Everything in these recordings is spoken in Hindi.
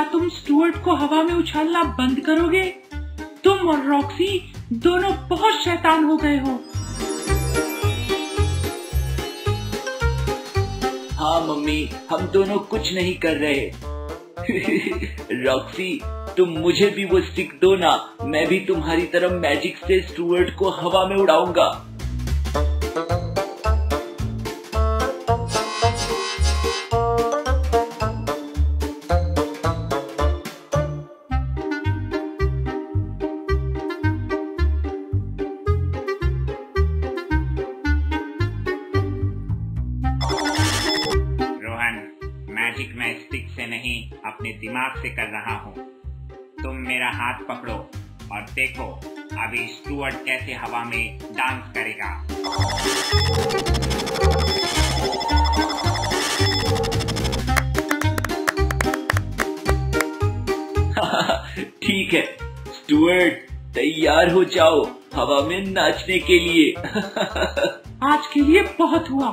क्या तुम स्टुअर्ट को हवा में उछालना बंद करोगे? तुम और रॉक्सी दोनों बहुत शैतान हो गए हो। हाँ मम्मी, हम दोनों कुछ नहीं कर रहे। रॉक्सी, तुम मुझे भी वो स्टिक दो ना। मैं भी तुम्हारी तरह मैजिक से स्टुअर्ट को हवा में उड़ाऊँगा। मैजिक से नहीं अपने दिमाग से कर रहा हूँ। तुम मेरा हाथ पकड़ो और देखो, अभी स्टुअर्ट कैसे हवा में डांस करेगा। ठीक है, स्टुअर्ट, तैयार हो जाओ हवा में नाचने के लिए। आज के लिए बहुत हुआ।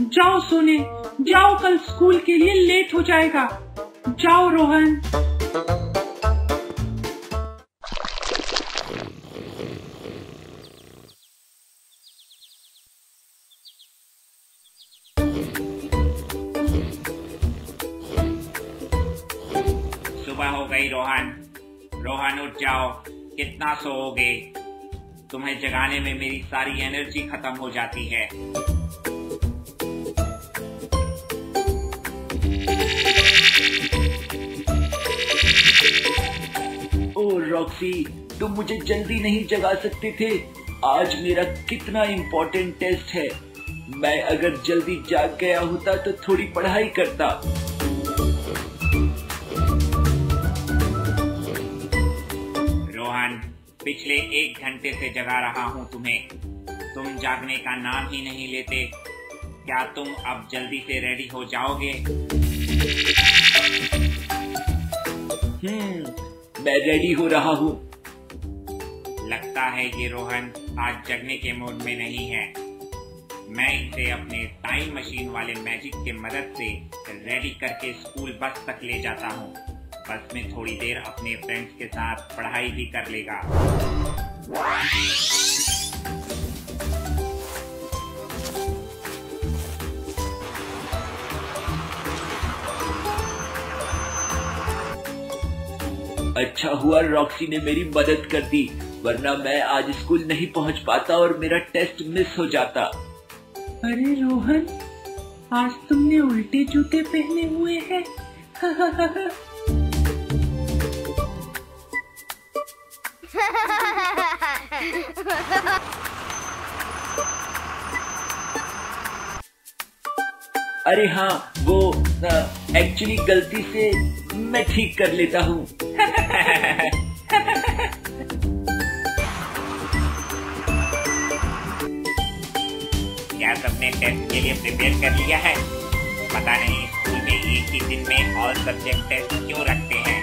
जाओ सोने, जाओ कल स्कूल के लिए लेट हो जाएगा। जाओ रोहन। सुबह हो गई रोहन। रोहन, उठ जाओ। कितना सोओगे? तुम्हें जगाने में मेरी सारी एनर्जी खत्म हो जाती है। रॉक्सी तुम मुझे जल्दी नहीं जगा सकते थे। आज मेरा कितना इम्पोर्टेंट टेस्ट है। मैं अगर जल्दी जाग गया होता तो थोड़ी पढ़ाई करता। रोहन पिछले एक घंटे से जगा रहा हूँ तुम्हें। तुम जागने का नाम ही नहीं लेते। क्या तुम अब जल्दी से रेडी हो जाओगे? हम्म मैं रेडी हो रहा हूँ। लगता है ये रोहन आज जगने के मूड में नहीं है। मैं इसे अपने टाइम मशीन वाले मैजिक के मदद से रेडी करके स्कूल बस तक ले जाता हूँ। बस में थोड़ी देर अपने फ्रेंड्स के साथ पढ़ाई भी कर लेगा। अच्छा हुआ रॉक्सी ने मेरी मदद कर दी वरना मैं आज स्कूल नहीं पहुँच पाता और मेरा टेस्ट मिस हो जाता। अरे रोहन आज तुमने उल्टे जूते पहने हुए हैं। अरे हाँ वो एक्चुअली गलती से मैं ठीक कर लेता हूँ। क्या सबने टेस्ट के लिए प्रिपेयर कर लिया है? पता नहीं स्कूल में एक ही दिन में ऑल सब्जेक्ट टेस्ट क्यों रखते हैं?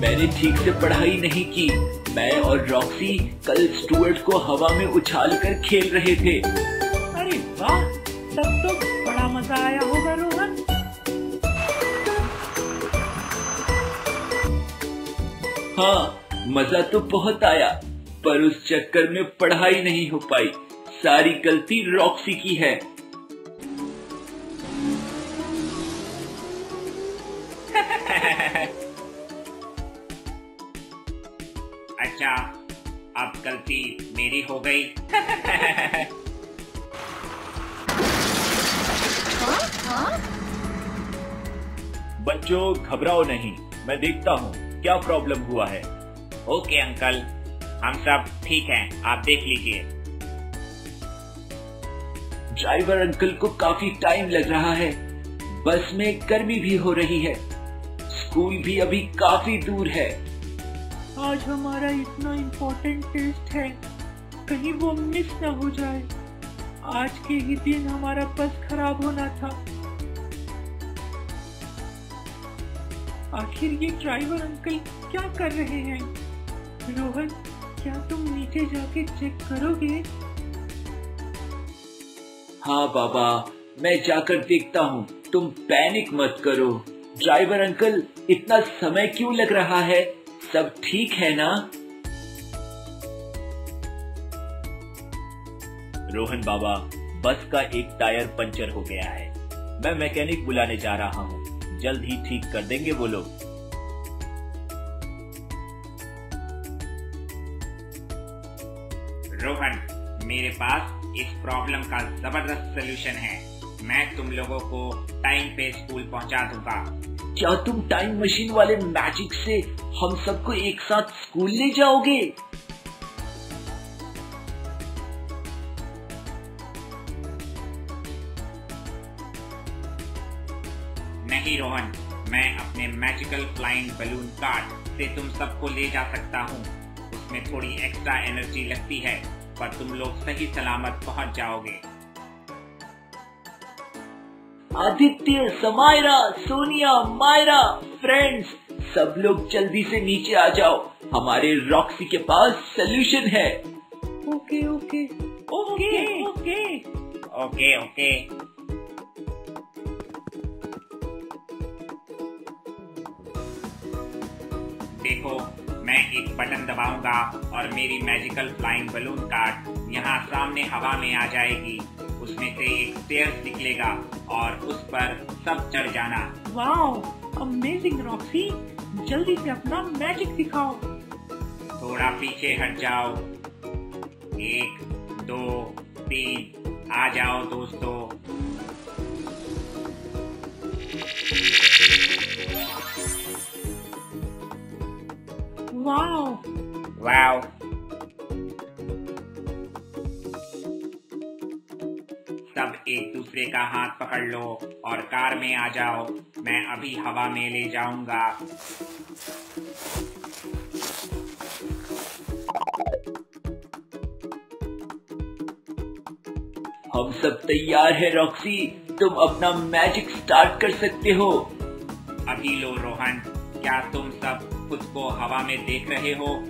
मैंने ठीक से पढ़ाई नहीं की। मैं और रॉक्सी कल स्टुअर्ट को हवा में उछाल कर खेल रहे थे। अरे वाह! मज़ा आया होगा रोहन। हाँ मज़ा तो बहुत आया पर उस चक्कर में पढ़ाई नहीं हो पाई। सारी गलती रॉक्सी की है। अच्छा अब गलती मेरी हो गई। बच्चों घबराओ नहीं। मैं देखता हूँ क्या प्रॉब्लम हुआ है। ओके अंकल हम सब ठीक हैं। आप देख लीजिए। ड्राइवर अंकल को काफ़ी टाइम लग रहा है। बस में गर्मी भी हो रही है। स्कूल भी अभी काफ़ी दूर है। आज हमारा इतना इम्पोर्टेंट टेस्ट है। कहीं वो मिस न हो जाए। आज के ही दिन हमारा बस खराब होना था। आखिर ये ड्राइवर अंकल क्या कर रहे हैं? रोहन, क्या तुम नीचे जाके चेक करोगे? हाँ बाबा, मैं जाकर देखता हूँ। तुम पैनिक मत करो। ड्राइवर अंकल इतना समय क्यों लग रहा है? सब ठीक है ना? रोहन बाबा, बस का एक टायर पंचर हो गया है। मैं मैकेनिक बुलाने जा रहा हूँ। जल्द ही ठीक कर देंगे वो लोग। रोहन, मेरे पास इस प्रॉब्लम का ज़बरदस्त सोल्यूशन है। मैं तुम लोगों को टाइम पे स्कूल पहुँचा दूँगा। क्या तुम टाइम मशीन वाले मैजिक से हम सबको एक साथ स्कूल ले जाओगे? नहीं रोहन मैं अपने मैजिकल फ्लाइंग बलून कार्ड से तुम सबको ले जा सकता हूँ। उसमें थोड़ी एक्स्ट्रा एनर्जी लगती है पर तुम लोग सही सलामत पहुँच जाओगे। आदित्य समायरा सोनिया मायरा फ्रेंड्स सब लोग जल्दी से नीचे आ जाओ। हमारे रॉक्सी के पास सोल्यूशन है। Okay okay. Okay okay. Okay okay. देखो मैं एक बटन दबाऊँगा और मेरी मैजिकल फ्लाइंग बलून कार्ड यहाँ सामने हवा में आ जाएगी। उसमें से एक स्टेयर्स निकलेगा और उस पर सब चढ़ जाना। वाओ अमेजिंग रॉक्सी जल्दी से अपना मैजिक दिखाओ थोड़ा पीछे हट जाओ। एक दो तीन। आ जाओ दोस्तों। वाओ वाओ सब एक दूसरे का हाथ पकड़ लो और कार में आ जाओ। मैं अभी हवा में ले जाऊँगा। हम सब तैयार है रॉक्सी तुम अपना मैजिक स्टार्ट कर सकते हो। अभी लो, रोहन। क्या तुम सब खुद को हवा में देख रहे हो।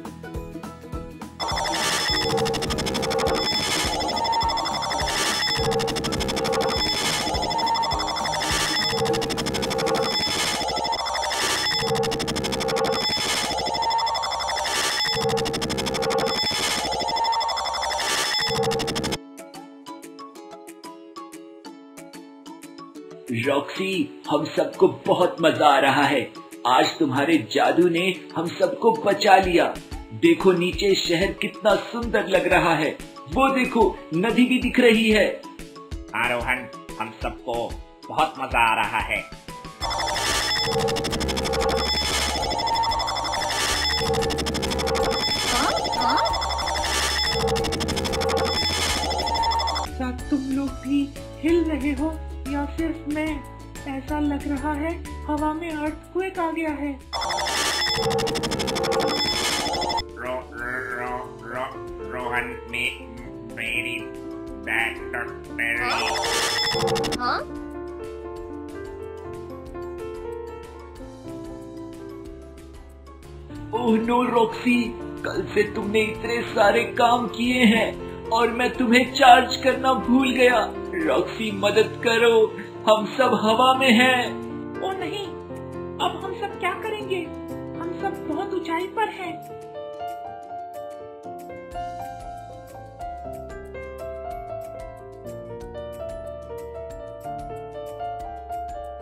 रॉक्सी, हम सबको बहुत मज़ा आ रहा है। आज तुम्हारे जादू ने हम सबको बचा लिया। देखो नीचे शहर कितना सुंदर लग रहा है। वो देखो नदी भी दिख रही है। आरोहन हम सबको बहुत मज़ा आ रहा है। क्या तुम लोग भी हिल रहे हो या सिर्फ़ मैं? ऐसा लग रहा है हवा में अर्थक्वेक आ गया है। रो, रो, रो, रो, रोहन में मेरी मेरी ओह नो रॉक्सी कल से तुमने इतने सारे काम किए हैं और मैं तुम्हें चार्ज करना भूल गया। रॉक्सी मदद करो। हम सब हवा में हैं। ओ नहीं अब हम सब क्या करेंगे? हम सब बहुत ऊंचाई पर हैं।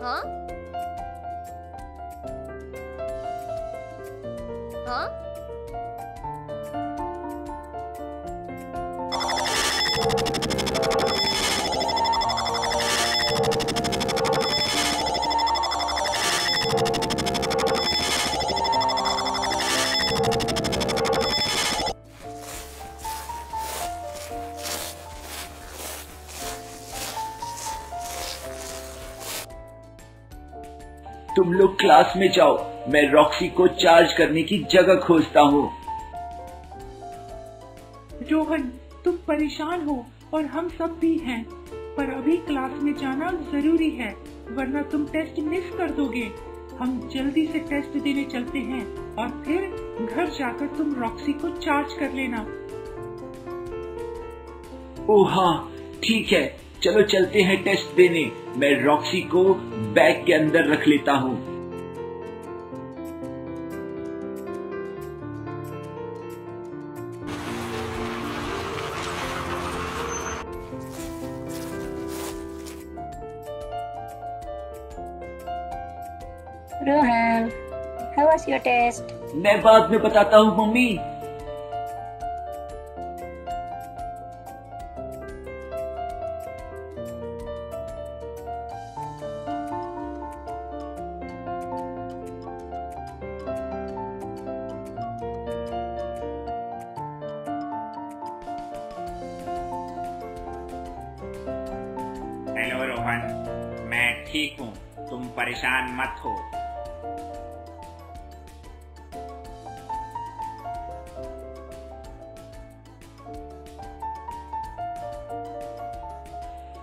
हाँ? हाँ? तुम लोग क्लास में जाओ। मैं रॉक्सी को चार्ज करने की जगह खोजता हूँ। रोहन तुम परेशान हो और हम सब भी हैं। पर अभी क्लास में जाना ज़रूरी है वरना तुम टेस्ट मिस कर दोगे। हम जल्दी से टेस्ट देने चलते हैं और फिर घर जाकर तुम रॉक्सी को चार्ज कर लेना। ओ हाँ ठीक है। चलो चलते हैं टेस्ट देने। मैं रॉक्सी को बैग के अंदर रख लेता हूँ Rohan how was your test? मैं बाद में बताता हूँ मम्मी हेलो रोहन, मैं ठीक हूँ, तुम परेशान मत हो।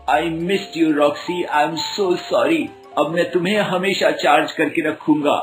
I missed you Roxy I am so sorry अब मैं तुम्हें हमेशा चार्ज करके रखूँगा।